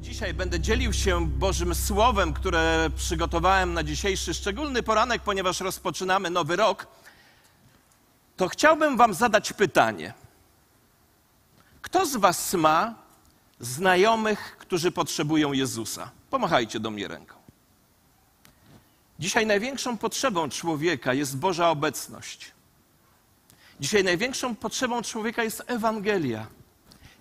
dzisiaj będę dzielił się Bożym Słowem, które przygotowałem na dzisiejszy szczególny poranek, ponieważ rozpoczynamy nowy rok, to chciałbym Wam zadać pytanie. Kto z Was ma znajomych, którzy potrzebują Jezusa? Pomachajcie do mnie ręką. Dzisiaj największą potrzebą człowieka jest Boża obecność. Dzisiaj największą potrzebą człowieka jest Ewangelia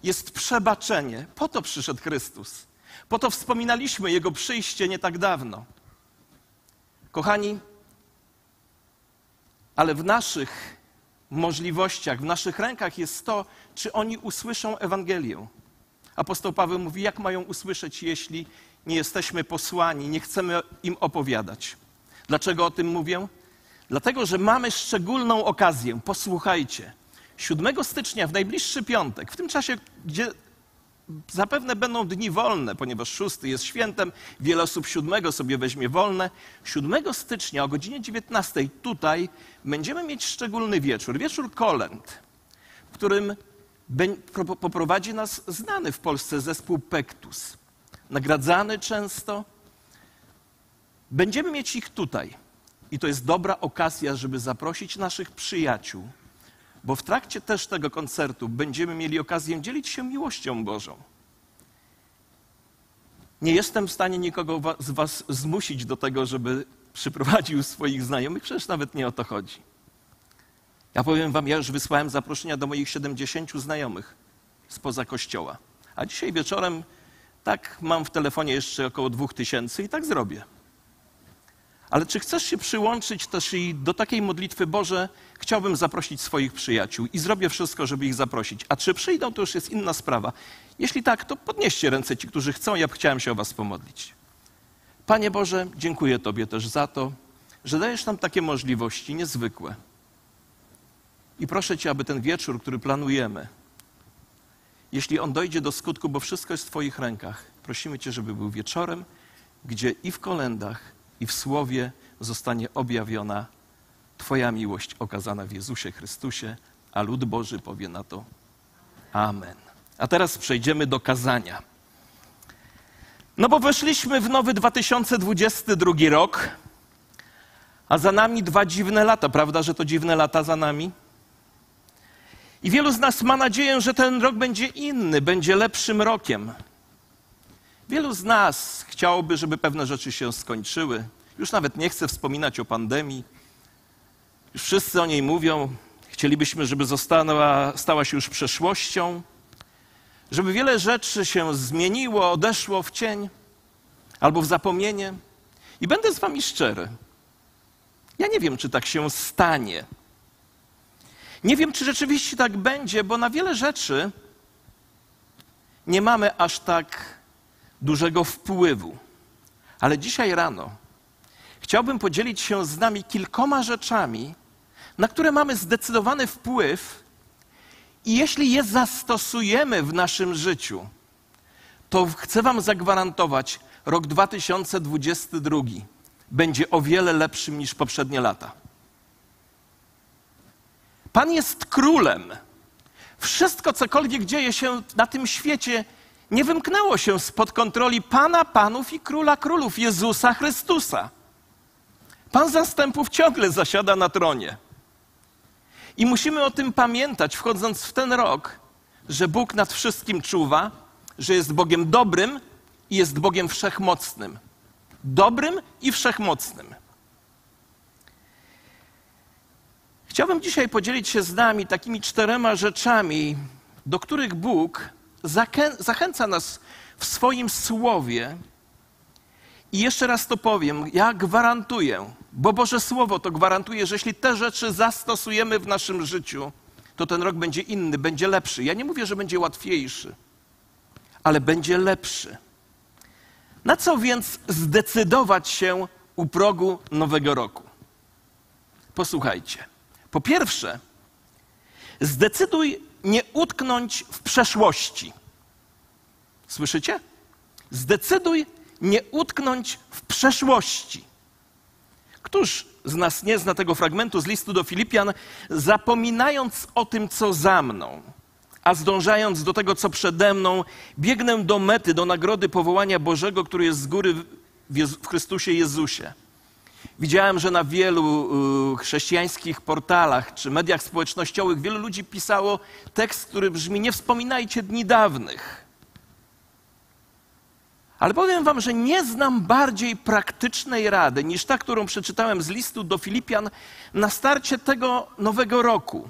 jest przebaczenie. Po to przyszedł Chrystus. Po to wspominaliśmy Jego przyjście nie tak dawno. Kochani, ale w naszych możliwościach, w naszych rękach jest to, czy oni usłyszą Ewangelię. Apostoł Paweł mówi, jak mają usłyszeć, jeśli nie jesteśmy posłani, nie chcemy im opowiadać. Dlaczego o tym mówię? Dlatego, że mamy szczególną okazję. Posłuchajcie. 7 stycznia, w najbliższy piątek, w tym czasie, gdzie zapewne będą dni wolne, ponieważ 6 jest świętem, wiele osób 7 sobie weźmie wolne. 7 stycznia o godzinie 19 tutaj będziemy mieć szczególny wieczór, wieczór kolęd, w którym poprowadzi nas znany w Polsce zespół Pektus, nagradzany często. Będziemy mieć ich tutaj. I to jest dobra okazja, żeby zaprosić naszych przyjaciół, bo w trakcie też tego koncertu będziemy mieli okazję dzielić się miłością Bożą. Nie jestem w stanie nikogo z Was zmusić do tego, żeby przyprowadził swoich znajomych, przecież nawet nie o to chodzi. Ja powiem Wam, ja już wysłałem zaproszenia do moich 70 znajomych spoza kościoła. A dzisiaj wieczorem tak mam w telefonie jeszcze około 2000 i tak zrobię. Ale czy chcesz się przyłączyć też i do takiej modlitwy Boże, chciałbym zaprosić swoich przyjaciół i zrobię wszystko, żeby ich zaprosić. A czy przyjdą, to już jest inna sprawa. Jeśli tak, to podnieście ręce ci, którzy chcą, ja chciałem się o was pomodlić. Panie Boże, dziękuję Tobie też za to, że dajesz nam takie możliwości niezwykłe. I proszę Cię, aby ten wieczór, który planujemy, jeśli on dojdzie do skutku, bo wszystko jest w Twoich rękach, prosimy Cię, żeby był wieczorem, gdzie i w kolendach, i w Słowie zostanie objawiona Twoja miłość okazana w Jezusie Chrystusie, a lud Boży powie na to Amen. A teraz przejdziemy do kazania. No bo weszliśmy w nowy 2022 rok, a za nami dwa dziwne lata. Prawda, że to dziwne lata za nami? I wielu z nas ma nadzieję, że ten rok będzie inny, będzie lepszym rokiem. Wielu z nas chciałoby, żeby pewne rzeczy się skończyły. Już nawet nie chce wspominać o pandemii. Już wszyscy o niej mówią. Chcielibyśmy, żeby została, stała się już przeszłością, żeby wiele rzeczy się zmieniło, odeszło w cień albo w zapomnienie. I będę z Wami szczery. Ja nie wiem, czy tak się stanie. Nie wiem, czy rzeczywiście tak będzie, bo na wiele rzeczy nie mamy aż tak dużego wpływu. Ale dzisiaj rano chciałbym podzielić się z nami kilkoma rzeczami, na które mamy zdecydowany wpływ, i jeśli je zastosujemy w naszym życiu, to chcę Wam zagwarantować, rok 2022 będzie o wiele lepszym niż poprzednie lata. Pan jest królem. Wszystko, cokolwiek dzieje się na tym świecie, nie wymknęło się spod kontroli Pana Panów i Króla Królów, Jezusa Chrystusa. Pan zastępów ciągle zasiada na tronie. I musimy o tym pamiętać, wchodząc w ten rok, że Bóg nad wszystkim czuwa, że jest Bogiem dobrym i jest Bogiem wszechmocnym. Dobrym i wszechmocnym. Chciałbym dzisiaj podzielić się z nami takimi czterema rzeczami, do których Bóg zachęca nas w swoim słowie. I jeszcze raz to powiem, ja gwarantuję, bo Boże Słowo to gwarantuje, że jeśli te rzeczy zastosujemy w naszym życiu, to ten rok będzie inny, będzie lepszy. Ja nie mówię, że będzie łatwiejszy, ale będzie lepszy. Na co więc zdecydować się u progu nowego roku? Posłuchajcie. Po pierwsze, zdecyduj nie utknąć w przeszłości. Słyszycie? Zdecyduj nie utknąć w przeszłości. Któż z nas nie zna tego fragmentu z listu do Filipian, zapominając o tym, co za mną, a zdążając do tego, co przede mną, biegnę do mety, do nagrody powołania Bożego, który jest z góry w, Chrystusie Jezusie. Widziałem, że na wielu y, chrześcijańskich portalach czy mediach społecznościowych wielu ludzi pisało tekst, który brzmi: Nie wspominajcie dni dawnych. Ale powiem Wam, że nie znam bardziej praktycznej rady niż ta, którą przeczytałem z listu do Filipian na starcie tego nowego roku.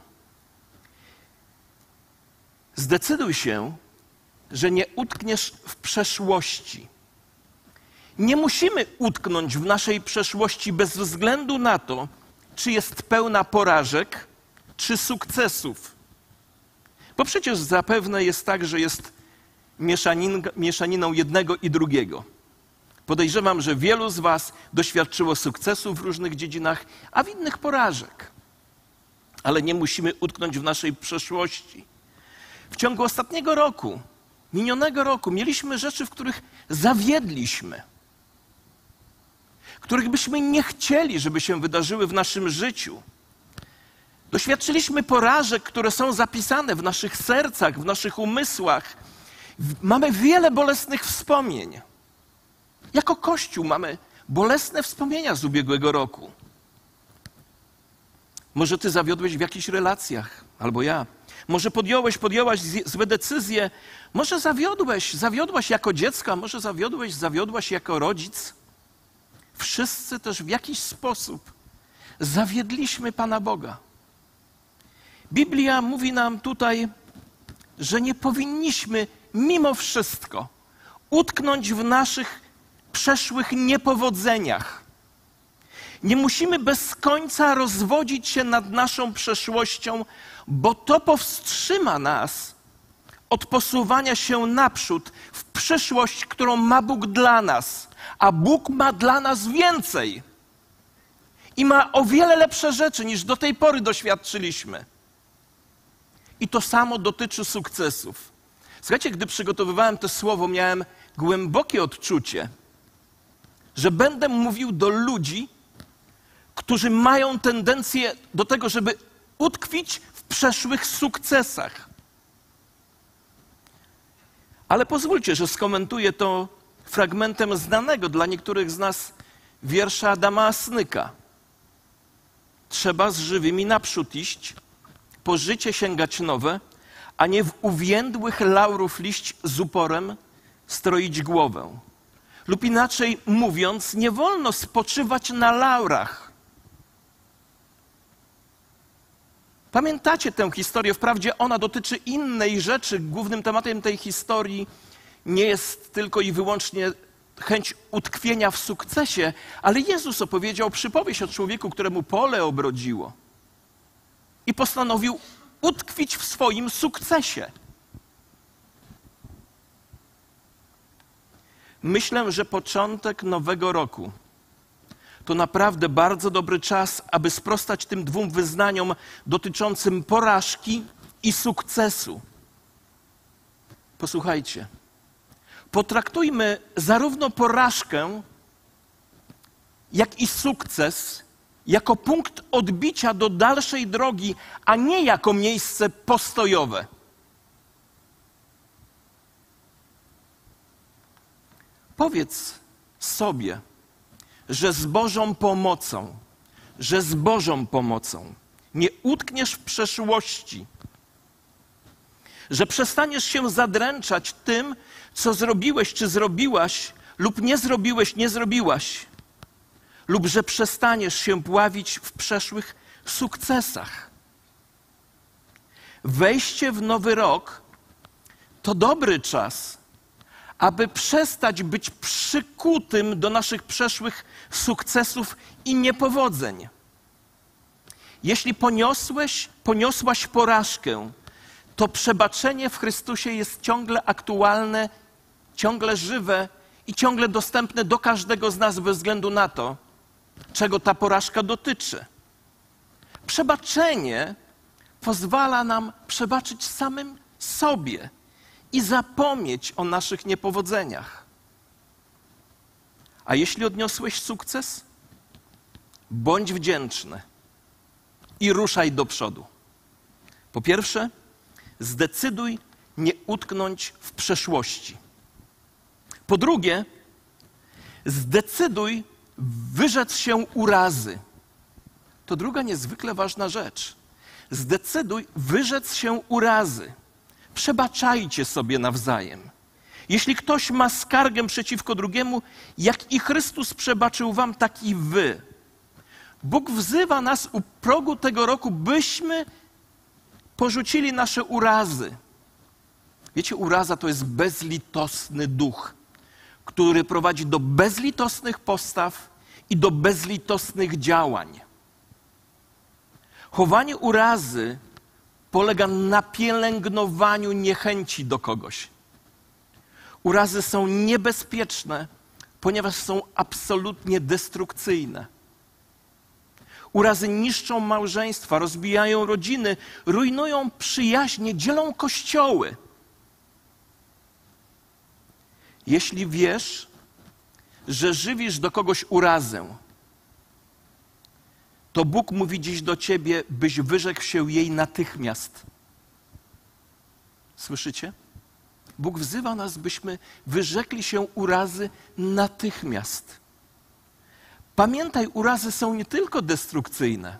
Zdecyduj się, że nie utkniesz w przeszłości. Nie musimy utknąć w naszej przeszłości bez względu na to, czy jest pełna porażek, czy sukcesów. Bo przecież zapewne jest tak, że jest mieszanin, mieszaniną jednego i drugiego. Podejrzewam, że wielu z Was doświadczyło sukcesów w różnych dziedzinach, a w innych porażek. Ale nie musimy utknąć w naszej przeszłości. W ciągu ostatniego roku, minionego roku, mieliśmy rzeczy, w których zawiedliśmy, których byśmy nie chcieli, żeby się wydarzyły w naszym życiu. Doświadczyliśmy porażek, które są zapisane w naszych sercach, w naszych umysłach. Mamy wiele bolesnych wspomnień. Jako Kościół mamy bolesne wspomnienia z ubiegłego roku. Może ty zawiodłeś w jakichś relacjach, albo ja. Może podjąłeś, podjęłaś złe decyzje. Może zawiodłeś, zawiodłaś jako dziecko, a może zawiodłeś, zawiodłaś jako rodzic. Wszyscy też w jakiś sposób zawiedliśmy Pana Boga. Biblia mówi nam tutaj, że nie powinniśmy mimo wszystko utknąć w naszych przeszłych niepowodzeniach. Nie musimy bez końca rozwodzić się nad naszą przeszłością, bo to powstrzyma nas od posuwania się naprzód w przyszłość, którą ma Bóg dla nas. A Bóg ma dla nas więcej. I ma o wiele lepsze rzeczy niż do tej pory doświadczyliśmy. I to samo dotyczy sukcesów. Słuchajcie, gdy przygotowywałem to słowo, miałem głębokie odczucie, że będę mówił do ludzi, którzy mają tendencję do tego, żeby utkwić w przeszłych sukcesach. Ale pozwólcie, że skomentuję to fragmentem znanego dla niektórych z nas wiersza Adama Asnyka. Trzeba z żywymi naprzód iść, po życie sięgać nowe, a nie w uwiędłych laurów liść z uporem stroić głowę. Lub inaczej mówiąc, nie wolno spoczywać na laurach. Pamiętacie tę historię? Wprawdzie ona dotyczy innej rzeczy. Głównym tematem tej historii nie jest tylko i wyłącznie chęć utkwienia w sukcesie, ale Jezus opowiedział przypowieść o człowieku, któremu pole obrodziło i postanowił utkwić w swoim sukcesie. Myślę, że początek nowego roku to naprawdę bardzo dobry czas, aby sprostać tym dwóm wyznaniom dotyczącym porażki i sukcesu. Posłuchajcie. Potraktujmy zarówno porażkę, jak i sukces jako punkt odbicia do dalszej drogi, a nie jako miejsce postojowe. Powiedz sobie, że z Bożą pomocą, że z Bożą pomocą nie utkniesz w przeszłości, że przestaniesz się zadręczać tym, co zrobiłeś czy zrobiłaś, lub nie zrobiłeś, nie zrobiłaś, lub że przestaniesz się pławić w przeszłych sukcesach. Wejście w nowy rok to dobry czas, aby przestać być przykutym do naszych przeszłych sukcesów i niepowodzeń. Jeśli poniosłeś, poniosłaś porażkę, to przebaczenie w Chrystusie jest ciągle aktualne, ciągle żywe i ciągle dostępne do każdego z nas bez względu na to, czego ta porażka dotyczy. Przebaczenie pozwala nam przebaczyć samym sobie i zapomnieć o naszych niepowodzeniach. A jeśli odniosłeś sukces, bądź wdzięczny i ruszaj do przodu. Po pierwsze, Zdecyduj nie utknąć w przeszłości. Po drugie, zdecyduj wyrzec się urazy. To druga niezwykle ważna rzecz. Zdecyduj wyrzec się urazy. Przebaczajcie sobie nawzajem. Jeśli ktoś ma skargę przeciwko drugiemu, jak i Chrystus przebaczył wam, tak i wy. Bóg wzywa nas u progu tego roku, byśmy porzucili nasze urazy. Wiecie, uraza to jest bezlitosny duch, który prowadzi do bezlitosnych postaw i do bezlitosnych działań. Chowanie urazy polega na pielęgnowaniu niechęci do kogoś. Urazy są niebezpieczne, ponieważ są absolutnie destrukcyjne. Urazy niszczą małżeństwa, rozbijają rodziny, rujnują przyjaźnie, dzielą kościoły. Jeśli wiesz, że żywisz do kogoś urazę, to Bóg mówi dziś do ciebie, byś wyrzekł się jej natychmiast. Słyszycie? Bóg wzywa nas, byśmy wyrzekli się urazy natychmiast. Pamiętaj, urazy są nie tylko destrukcyjne,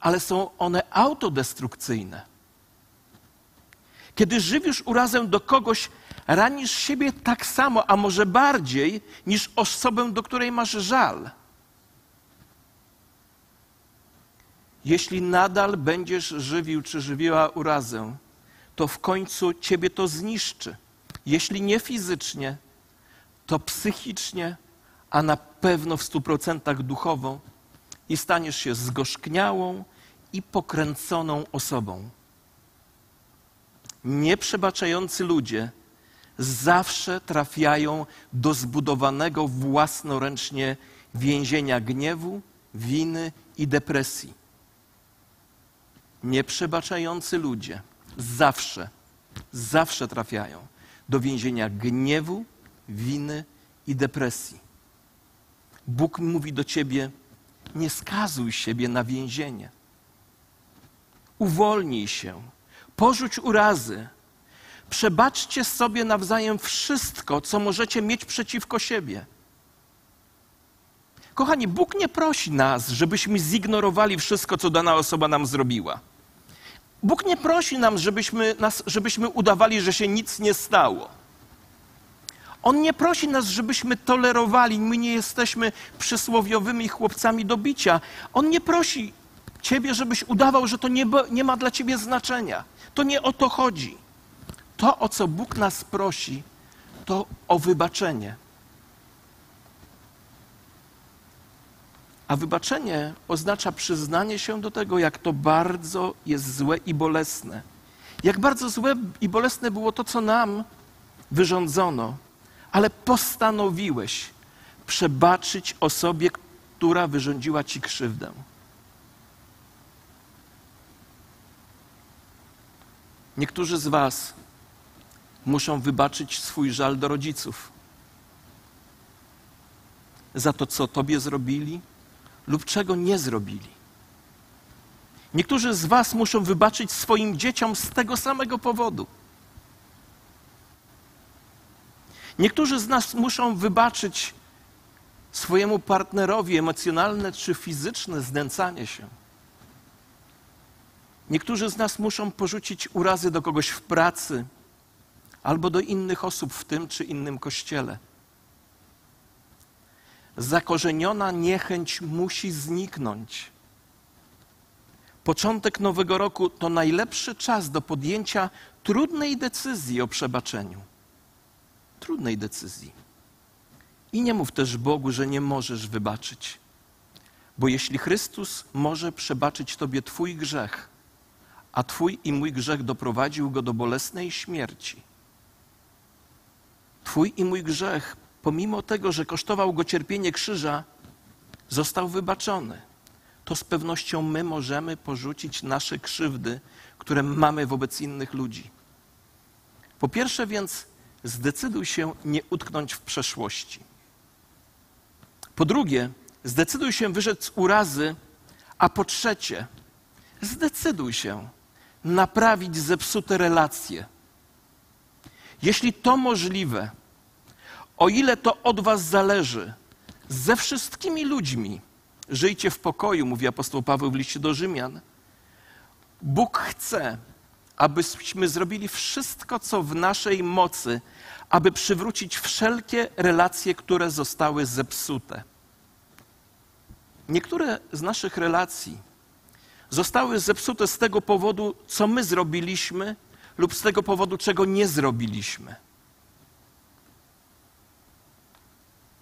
ale są one autodestrukcyjne. Kiedy żywisz urazę do kogoś, ranisz siebie tak samo, a może bardziej, niż osobę, do której masz żal. Jeśli nadal będziesz żywił czy żywiła urazę, to w końcu ciebie to zniszczy. Jeśli nie fizycznie, to psychicznie, a na pewno w stu procentach duchowo i staniesz się zgorzkniałą i pokręconą osobą. Nieprzebaczający ludzie zawsze trafiają do zbudowanego własnoręcznie więzienia gniewu, winy i depresji. Nieprzebaczający ludzie zawsze, zawsze trafiają do więzienia gniewu, winy i depresji. Bóg mówi do ciebie: nie skazuj siebie na więzienie. Uwolnij się, porzuć urazy, Przebaczcie sobie nawzajem wszystko, co możecie mieć przeciwko siebie. Kochani, Bóg nie prosi nas, żebyśmy zignorowali wszystko, co dana osoba nam zrobiła. Bóg nie prosi nam, żebyśmy, nas, żebyśmy udawali, że się nic nie stało. On nie prosi nas, żebyśmy tolerowali, my nie jesteśmy przysłowiowymi chłopcami do bicia. On nie prosi ciebie, żebyś udawał, że to nie, nie ma dla ciebie znaczenia. To nie o to chodzi. To, o co Bóg nas prosi, to o wybaczenie. A wybaczenie oznacza przyznanie się do tego, jak to bardzo jest złe i bolesne. Jak bardzo złe i bolesne było to, co nam wyrządzono, ale postanowiłeś przebaczyć osobie, która wyrządziła ci krzywdę. Niektórzy z Was muszą wybaczyć swój żal do rodziców za to, co Tobie zrobili lub czego nie zrobili. Niektórzy z Was muszą wybaczyć swoim dzieciom z tego samego powodu. Niektórzy z nas muszą wybaczyć swojemu partnerowi emocjonalne czy fizyczne znęcanie się. Niektórzy z nas muszą porzucić urazy do kogoś w pracy, albo do innych osób w tym czy innym kościele. Zakorzeniona niechęć musi zniknąć. Początek nowego roku to najlepszy czas do podjęcia trudnej decyzji o przebaczeniu. Trudnej decyzji. I nie mów też Bogu, że nie możesz wybaczyć. Bo jeśli Chrystus może przebaczyć Tobie Twój grzech, a Twój i mój grzech doprowadził go do bolesnej śmierci, Twój i mój grzech, pomimo tego, że kosztował go cierpienie krzyża, został wybaczony. To z pewnością my możemy porzucić nasze krzywdy, które mamy wobec innych ludzi. Po pierwsze więc, zdecyduj się nie utknąć w przeszłości. Po drugie, zdecyduj się wyrzec urazy, a po trzecie, zdecyduj się naprawić zepsute relacje. Jeśli to możliwe, o ile to od Was zależy, ze wszystkimi ludźmi żyjcie w pokoju, mówi apostoł Paweł w liście do Rzymian. Bóg chce, abyśmy zrobili wszystko, co w naszej mocy, aby przywrócić wszelkie relacje, które zostały zepsute. Niektóre z naszych relacji zostały zepsute z tego powodu, co my zrobiliśmy, lub z tego powodu, czego nie zrobiliśmy.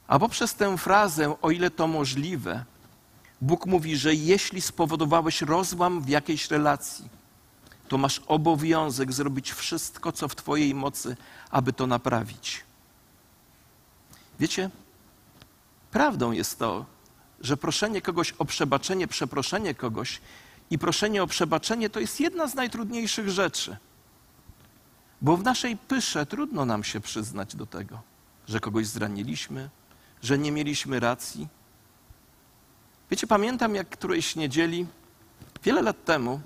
A poprzez tę frazę, o ile to możliwe, Bóg mówi, że jeśli spowodowałeś rozłam w jakiejś relacji, to masz obowiązek zrobić wszystko, co w Twojej mocy, aby to naprawić. Wiecie, prawdą jest to, że proszenie kogoś o przebaczenie, przeproszenie kogoś i proszenie o przebaczenie to jest jedna z najtrudniejszych rzeczy. Bo w naszej pysze trudno nam się przyznać do tego, że kogoś zraniliśmy, że nie mieliśmy racji. Wiecie, pamiętam jak którejś niedzieli, wiele lat temu,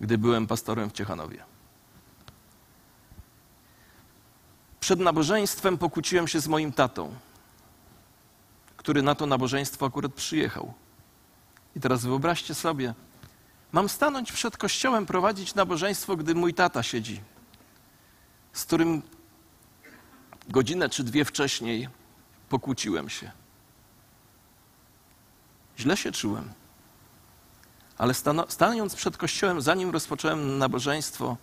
gdy byłem pastorem w Ciechanowie. Przed nabożeństwem pokłóciłem się z moim tatą, który na to nabożeństwo akurat przyjechał. I teraz wyobraźcie sobie, mam stanąć przed kościołem, prowadzić nabożeństwo, gdy mój tata siedzi, z którym godzinę czy dwie wcześniej pokłóciłem się. Źle się czułem. Ale stając przed kościołem, zanim rozpocząłem nabożeństwo,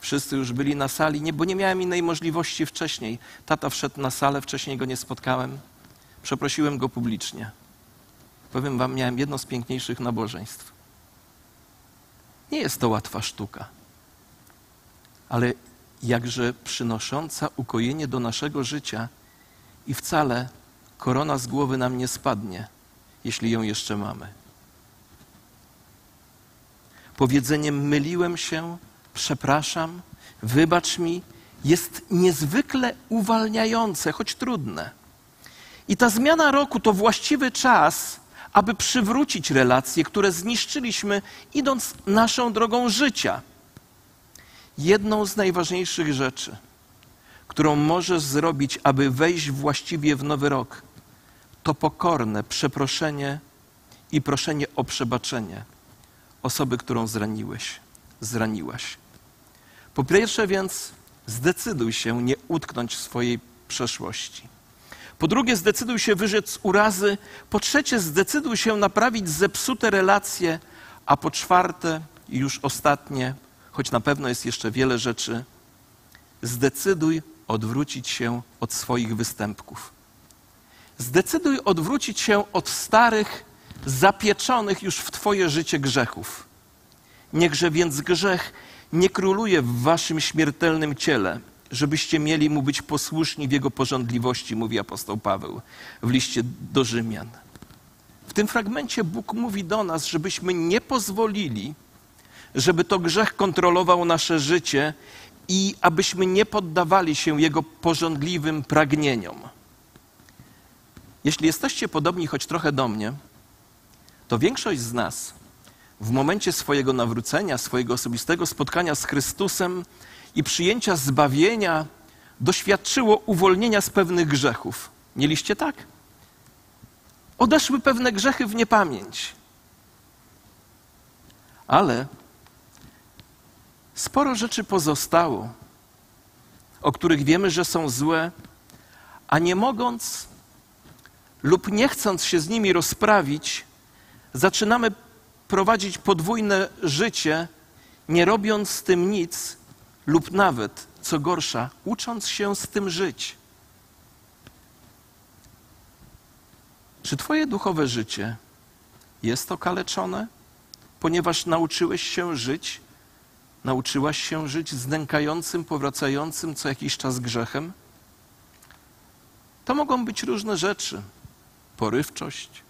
wszyscy już byli na sali, nie, bo nie miałem innej możliwości wcześniej. Tata wszedł na salę, wcześniej go nie spotkałem. Przeprosiłem go publicznie. Powiem wam, miałem jedno z piękniejszych nabożeństw. Nie jest to łatwa sztuka, ale jakże przynosząca ukojenie do naszego życia i wcale korona z głowy nam nie spadnie, jeśli ją jeszcze mamy. Powiedzeniem myliłem się, przepraszam, wybacz mi, jest niezwykle uwalniające, choć trudne. I ta zmiana roku to właściwy czas, aby przywrócić relacje, które zniszczyliśmy, idąc naszą drogą życia. Jedną z najważniejszych rzeczy, którą możesz zrobić, aby wejść właściwie w nowy rok, to pokorne przeproszenie i proszenie o przebaczenie osoby, którą zraniłeś, zraniłaś. Po pierwsze więc zdecyduj się nie utknąć w swojej przeszłości. Po drugie, zdecyduj się wyrzec urazy. Po trzecie, zdecyduj się naprawić zepsute relacje. A po czwarte, i już ostatnie, choć na pewno jest jeszcze wiele rzeczy, zdecyduj odwrócić się od swoich występków. Zdecyduj odwrócić się od starych, zapieczonych już w Twoje życie grzechów. Niechże więc grzech nie króluje w Waszym śmiertelnym ciele, żebyście mieli mu być posłuszni w jego porządliwości, mówi apostoł Paweł w liście do Rzymian. W tym fragmencie Bóg mówi do nas, żebyśmy nie pozwolili, żeby to grzech kontrolował nasze życie i abyśmy nie poddawali się jego porządliwym pragnieniom. Jeśli jesteście podobni choć trochę do mnie, to większość z nas w momencie swojego nawrócenia, swojego osobistego spotkania z Chrystusem i przyjęcia zbawienia doświadczyło uwolnienia z pewnych grzechów. Mieliście tak? Odeszły pewne grzechy w niepamięć. Ale sporo rzeczy pozostało, o których wiemy, że są złe, a nie mogąc lub nie chcąc się z nimi rozprawić, zaczynamy prowadzić podwójne życie, nie robiąc z tym nic, lub nawet, co gorsza, ucząc się z tym żyć. Czy Twoje duchowe życie jest okaleczone, ponieważ nauczyłeś się żyć, nauczyłaś się żyć z nękającym, powracającym co jakiś czas grzechem? To mogą być różne rzeczy: porywczość,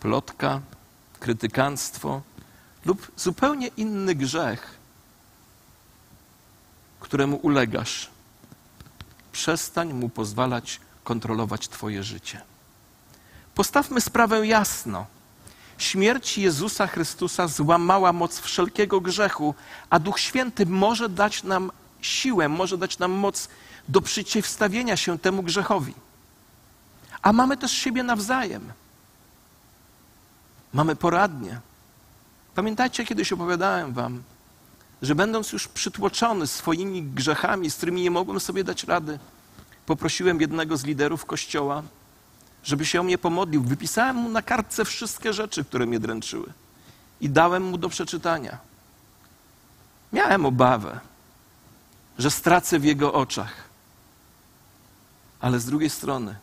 plotka, krytykanstwo lub zupełnie inny grzech któremu ulegasz, przestań mu pozwalać kontrolować Twoje życie. Postawmy sprawę jasno. Śmierć Jezusa Chrystusa złamała moc wszelkiego grzechu, a Duch Święty może dać nam siłę, może dać nam moc do przeciwstawienia się temu grzechowi. A mamy też siebie nawzajem. Mamy poradnie. Pamiętajcie, kiedyś opowiadałem wam, że będąc już przytłoczony swoimi grzechami, z którymi nie mogłem sobie dać rady, poprosiłem jednego z liderów kościoła, żeby się o mnie pomodlił. Wypisałem mu na kartce wszystkie rzeczy, które mnie dręczyły i dałem mu do przeczytania. Miałem obawę, że stracę w jego oczach. Ale z drugiej strony,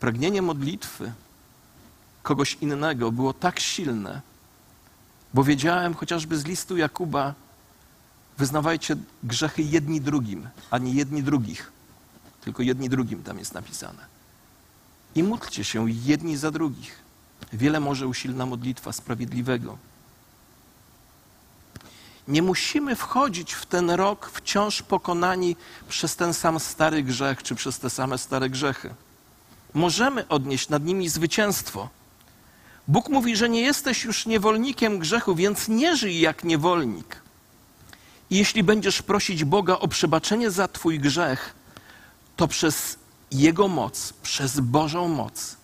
pragnienie modlitwy kogoś innego było tak silne, bo wiedziałem chociażby z listu Jakuba, wyznawajcie grzechy jedni drugim, a nie jedni drugich. Tylko jedni drugim tam jest napisane. I módlcie się jedni za drugich. Wiele może usilna modlitwa sprawiedliwego. Nie musimy wchodzić w ten rok wciąż pokonani przez ten sam stary grzech, czy przez te same stare grzechy. Możemy odnieść nad nimi zwycięstwo. Bóg mówi, że nie jesteś już niewolnikiem grzechu, więc nie żyj jak niewolnik. I jeśli będziesz prosić Boga o przebaczenie za Twój grzech, to przez Jego moc, przez Bożą moc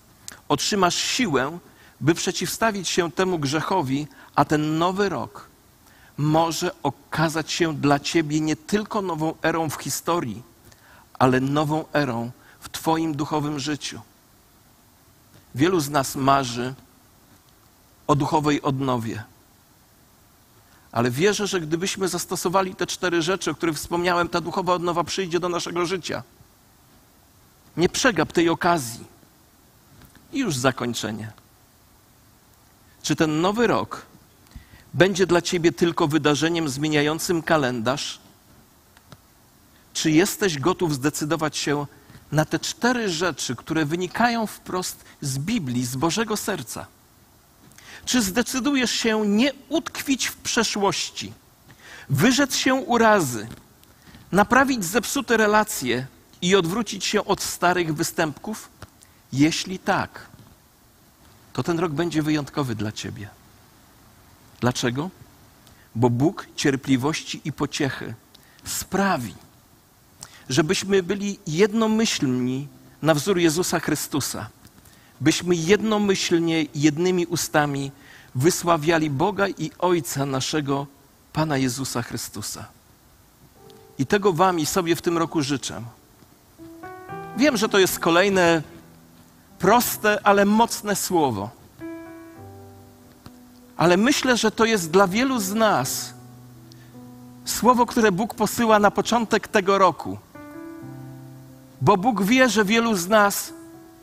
otrzymasz siłę, by przeciwstawić się temu grzechowi, a ten nowy rok może okazać się dla Ciebie nie tylko nową erą w historii, ale nową erą w Twoim duchowym życiu. Wielu z nas marzy o duchowej odnowie. Ale wierzę, że gdybyśmy zastosowali te cztery rzeczy, o których wspomniałem, ta duchowa odnowa przyjdzie do naszego życia. Nie przegap tej okazji. I już zakończenie. Czy ten nowy rok będzie dla ciebie tylko wydarzeniem zmieniającym kalendarz? Czy jesteś gotów zdecydować się na te cztery rzeczy, które wynikają wprost z Biblii, z Bożego serca? Czy zdecydujesz się nie utkwić w przeszłości, wyrzec się urazy, naprawić zepsute relacje i odwrócić się od starych występków? Jeśli tak, to ten rok będzie wyjątkowy dla ciebie. Dlaczego? Bo Bóg cierpliwości i pociechy sprawi, żebyśmy byli jednomyślni na wzór Jezusa Chrystusa, byśmy jednomyślnie, jednymi ustami wysławiali Boga i Ojca naszego Pana Jezusa Chrystusa. I tego Wam i sobie w tym roku życzę. Wiem, że to jest kolejne proste, ale mocne słowo. Ale myślę, że to jest dla wielu z nas słowo, które Bóg posyła na początek tego roku. Bo Bóg wie, że wielu z nas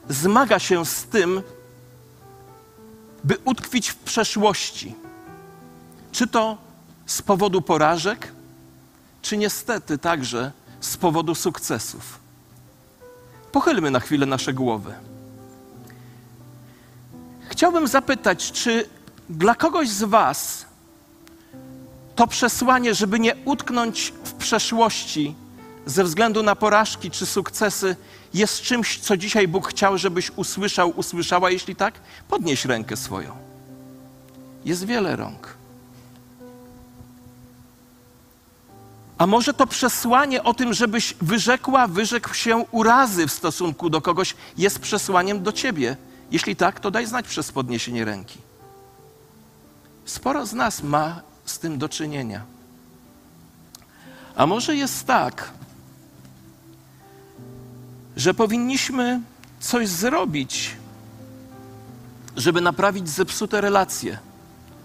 zmaga się z tym, by utkwić w przeszłości. Czy to z powodu porażek, czy niestety także z powodu sukcesów. Pochylmy na chwilę nasze głowy. Chciałbym zapytać, czy dla kogoś z Was to przesłanie, żeby nie utknąć w przeszłości ze względu na porażki czy sukcesy, jest czymś, co dzisiaj Bóg chciał, żebyś usłyszał, usłyszała? Jeśli tak, podnieś rękę swoją. Jest wiele rąk. A może to przesłanie o tym, żebyś wyrzekła, wyrzekł się urazy w stosunku do kogoś, jest przesłaniem do ciebie? Jeśli tak, to daj znać przez podniesienie ręki. Sporo z nas ma z tym do czynienia. A może jest tak, że powinniśmy coś zrobić, żeby naprawić zepsute relacje.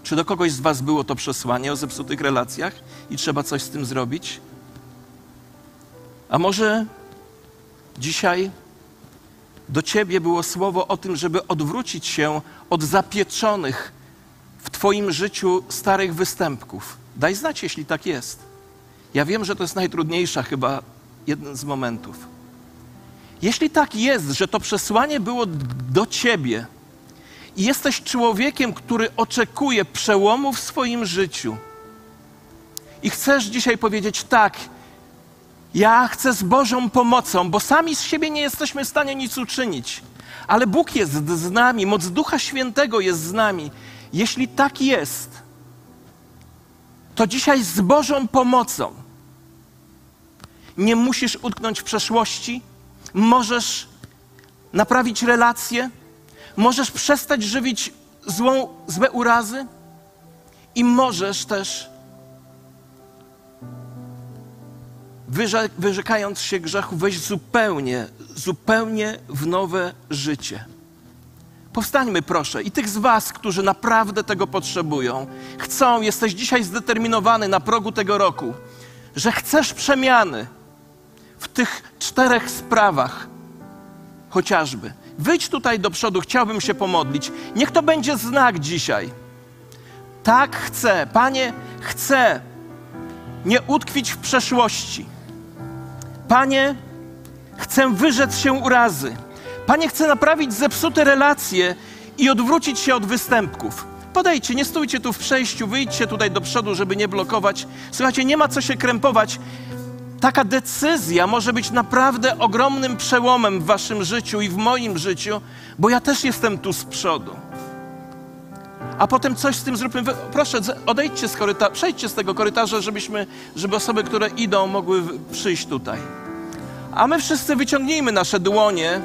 Czy do kogoś z Was było to przesłanie o zepsutych relacjach i trzeba coś z tym zrobić? A może dzisiaj do Ciebie było słowo o tym, żeby odwrócić się od zapieczonych w Twoim życiu starych występków? Daj znać, jeśli tak jest. Ja wiem, że to jest najtrudniejsza chyba jeden z momentów. Jeśli tak jest, że to przesłanie było do ciebie i jesteś człowiekiem, który oczekuje przełomu w swoim życiu. I chcesz dzisiaj powiedzieć tak, ja chcę z Bożą pomocą, bo sami z siebie nie jesteśmy w stanie nic uczynić, ale Bóg jest z nami, moc Ducha Świętego jest z nami. Jeśli tak jest, to dzisiaj z Bożą pomocą nie musisz utknąć w przeszłości, możesz naprawić relacje, możesz przestać żywić złą, złe urazy i możesz też, wyrze- wyrzekając się grzechu, wejść zupełnie, zupełnie w nowe życie. Powstańmy proszę i tych z Was, którzy naprawdę tego potrzebują, chcą, jesteś dzisiaj zdeterminowany na progu tego roku, że chcesz przemiany w tych czterech sprawach chociażby. Wyjdź tutaj do przodu, chciałbym się pomodlić. Niech to będzie znak dzisiaj. Tak chcę, Panie, chcę nie utkwić w przeszłości. Panie, chcę wyrzec się urazy. Panie, chcę naprawić zepsute relacje i odwrócić się od występków. Podejdźcie, nie stójcie tu w przejściu, wyjdźcie tutaj do przodu, żeby nie blokować. Słuchajcie, nie ma co się krępować. Taka decyzja może być naprawdę ogromnym przełomem w waszym życiu i w moim życiu, bo ja też jestem tu z przodu. A potem coś z tym zróbmy. Proszę, odejdźcie z korytarza, przejdźcie z tego korytarza, żebyśmy, żeby osoby, które idą, mogły przyjść tutaj. A my wszyscy wyciągnijmy nasze dłonie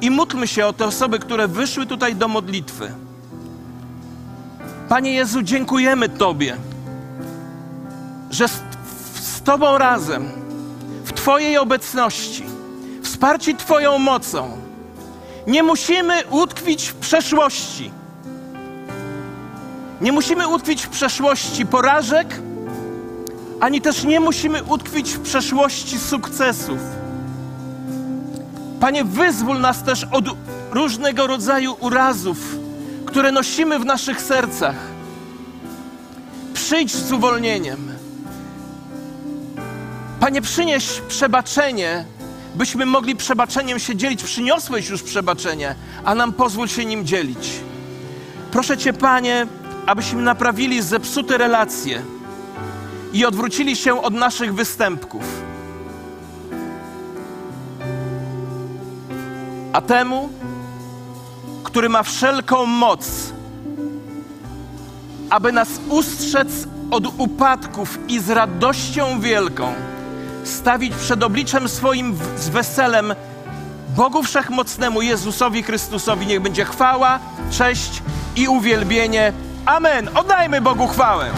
i módlmy się o te osoby, które wyszły tutaj do modlitwy. Panie Jezu, dziękujemy Tobie, że z, Tobą razem, w Twojej obecności, wsparci Twoją mocą, nie musimy utkwić w przeszłości. Nie musimy utkwić w przeszłości porażek, ani też nie musimy utkwić w przeszłości sukcesów. Panie, wyzwól nas też od różnego rodzaju urazów, które nosimy w naszych sercach. Przyjdź z uwolnieniem. Panie, przynieś przebaczenie, byśmy mogli przebaczeniem się dzielić. Przyniosłeś już przebaczenie, a nam pozwól się nim dzielić. Proszę Cię, Panie, abyśmy naprawili zepsute relacje i odwrócili się od naszych występków. A temu, który ma wszelką moc, aby nas ustrzec od upadków i z radością wielką stawić przed obliczem swoim z weselem Bogu Wszechmocnemu, Jezusowi Chrystusowi. Niech będzie chwała, cześć i uwielbienie. Amen. Oddajmy Bogu chwałę.